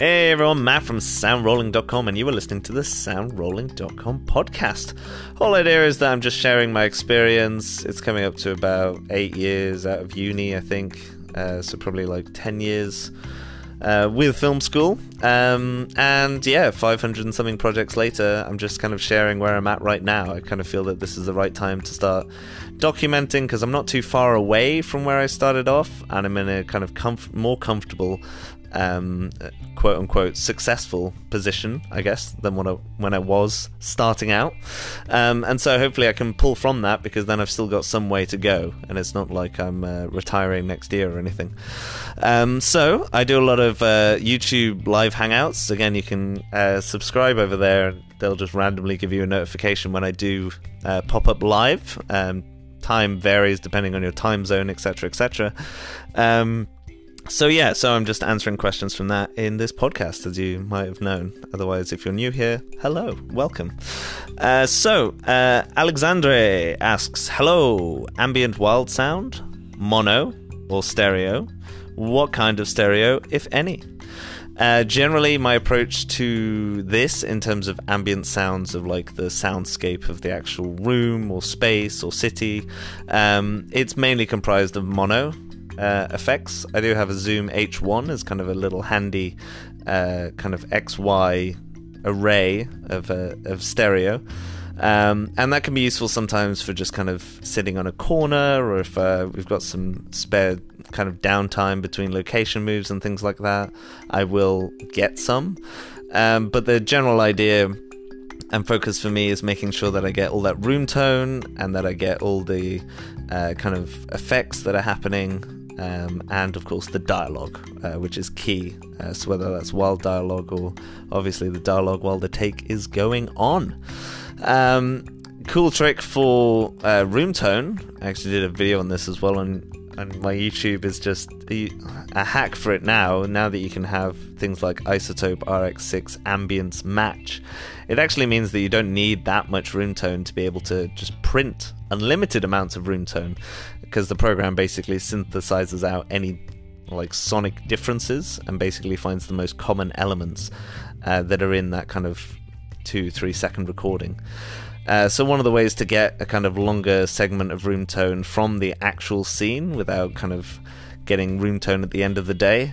Hey everyone, Matt from soundrolling.com, and you are listening to the soundrolling.com podcast. Whole idea is that I'm just sharing my experience. It's coming up to about eight years out of uni, I think, uh, so probably like 10 years uh, with film school. Um, and yeah, 500 and something projects later, I'm just kind of sharing where I'm at right now. I kind of feel that this is the right time to start documenting because I'm not too far away from where I started off, and I'm in a kind of comf- more comfortable um, quote unquote successful position, I guess, than when I, when I was starting out. Um, and so hopefully I can pull from that because then I've still got some way to go, and it's not like I'm uh, retiring next year or anything. Um, so I do a lot of uh, YouTube live hangouts. Again, you can uh, subscribe over there. They'll just randomly give you a notification when I do uh, pop up live. Um, time varies depending on your time zone, etc., etc. So yeah, so I'm just answering questions from that in this podcast, as you might have known. Otherwise, if you're new here, hello, welcome. Uh, so uh, Alexandre asks, "Hello, ambient wild sound, mono or stereo? What kind of stereo, if any?" Uh, generally, my approach to this, in terms of ambient sounds of like the soundscape of the actual room or space or city, um, it's mainly comprised of mono uh, effects. I do have a Zoom H1 as kind of a little handy uh, kind of XY array of, uh, of stereo. Um, and that can be useful sometimes for just kind of sitting on a corner or if uh, we've got some spare kind of downtime between location moves and things like that, I will get some. Um, but the general idea and focus for me is making sure that I get all that room tone and that I get all the uh, kind of effects that are happening um, and of course the dialogue, uh, which is key. Uh, so whether that's wild dialogue or obviously the dialogue while the take is going on. Um, cool trick for uh, room tone. I actually did a video on this as well on on my YouTube. Is just a, a hack for it now. Now that you can have things like iZotope RX6 ambience match, it actually means that you don't need that much room tone to be able to just print unlimited amounts of room tone because the program basically synthesizes out any like sonic differences and basically finds the most common elements uh, that are in that kind of two three second recording. Uh, so one of the ways to get a kind of longer segment of room tone from the actual scene without kind of getting room tone at the end of the day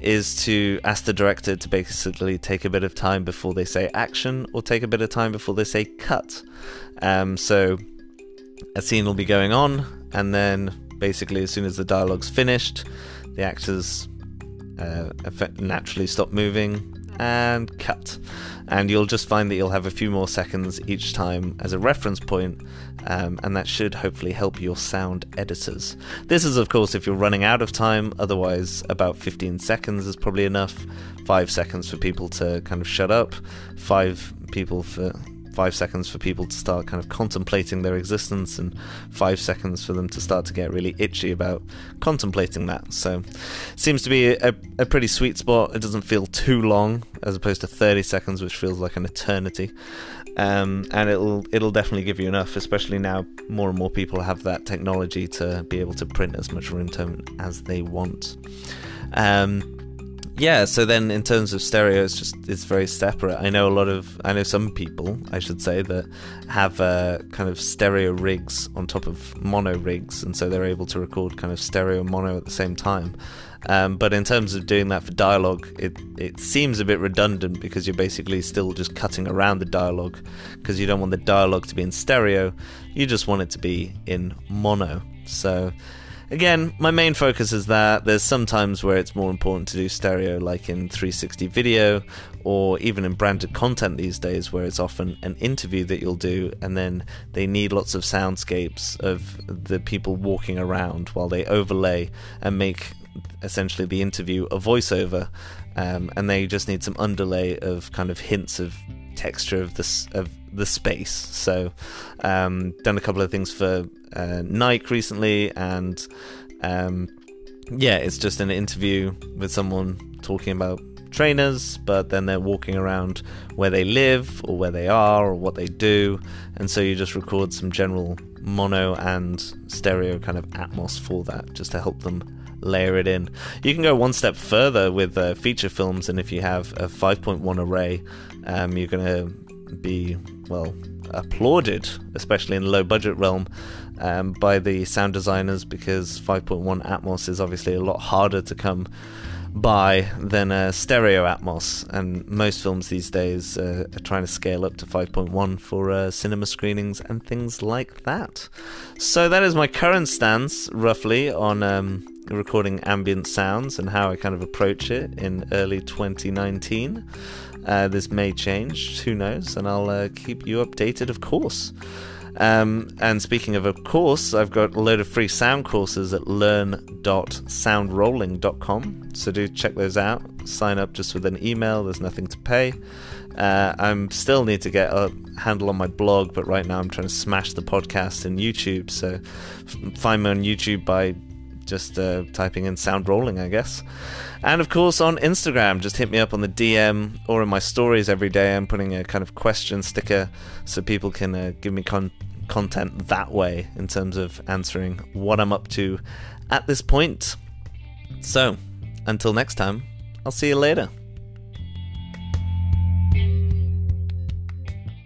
is to ask the director to basically take a bit of time before they say action or take a bit of time before they say cut. Um, so a scene will be going on and then basically as soon as the dialogue's finished, the actors uh, naturally stop moving and cut. And you'll just find that you'll have a few more seconds each time as a reference point, um, and that should hopefully help your sound editors. This is, of course, if you're running out of time, otherwise, about 15 seconds is probably enough. Five seconds for people to kind of shut up, five people for five seconds for people to start kind of contemplating their existence, and five seconds for them to start to get really itchy about contemplating that. So, seems to be a, a pretty sweet spot. It doesn't feel too long, as opposed to 30 seconds, which feels like an eternity. Um, and it'll it'll definitely give you enough, especially now more and more people have that technology to be able to print as much room tone as they want. Um, yeah, so then in terms of stereo, it's just it's very separate. I know a lot of I know some people, I should say, that have uh, kind of stereo rigs on top of mono rigs, and so they're able to record kind of stereo mono at the same time. Um, but in terms of doing that for dialogue, it it seems a bit redundant because you're basically still just cutting around the dialogue because you don't want the dialogue to be in stereo, you just want it to be in mono. So Again, my main focus is that there's sometimes where it's more important to do stereo, like in 360 video, or even in branded content these days, where it's often an interview that you'll do, and then they need lots of soundscapes of the people walking around while they overlay and make essentially the interview a voiceover, um, and they just need some underlay of kind of hints of texture of this of the space. So, um, done a couple of things for uh, Nike recently, and um, yeah, it's just an interview with someone talking about trainers, but then they're walking around where they live or where they are or what they do, and so you just record some general mono and stereo kind of Atmos for that, just to help them layer it in. You can go one step further with uh, feature films, and if you have a 5.1 array, um, you're going to be, well, applauded, especially in the low budget realm, um, by the sound designers because 5.1 Atmos is obviously a lot harder to come by than a stereo Atmos, and most films these days uh, are trying to scale up to 5.1 for uh, cinema screenings and things like that. So that is my current stance, roughly, on um, recording ambient sounds and how I kind of approach it in early 2019. Uh, this may change, who knows, and I'll uh, keep you updated, of course. Um, and speaking of, of course, I've got a load of free sound courses at learn.soundrolling.com. So do check those out. Sign up just with an email, there's nothing to pay. Uh, I still need to get a handle on my blog, but right now I'm trying to smash the podcast in YouTube. So find me on YouTube by just uh, typing in sound rolling, I guess. And of course, on Instagram, just hit me up on the DM or in my stories every day. I'm putting a kind of question sticker so people can uh, give me con- content that way in terms of answering what I'm up to at this point. So, until next time, I'll see you later.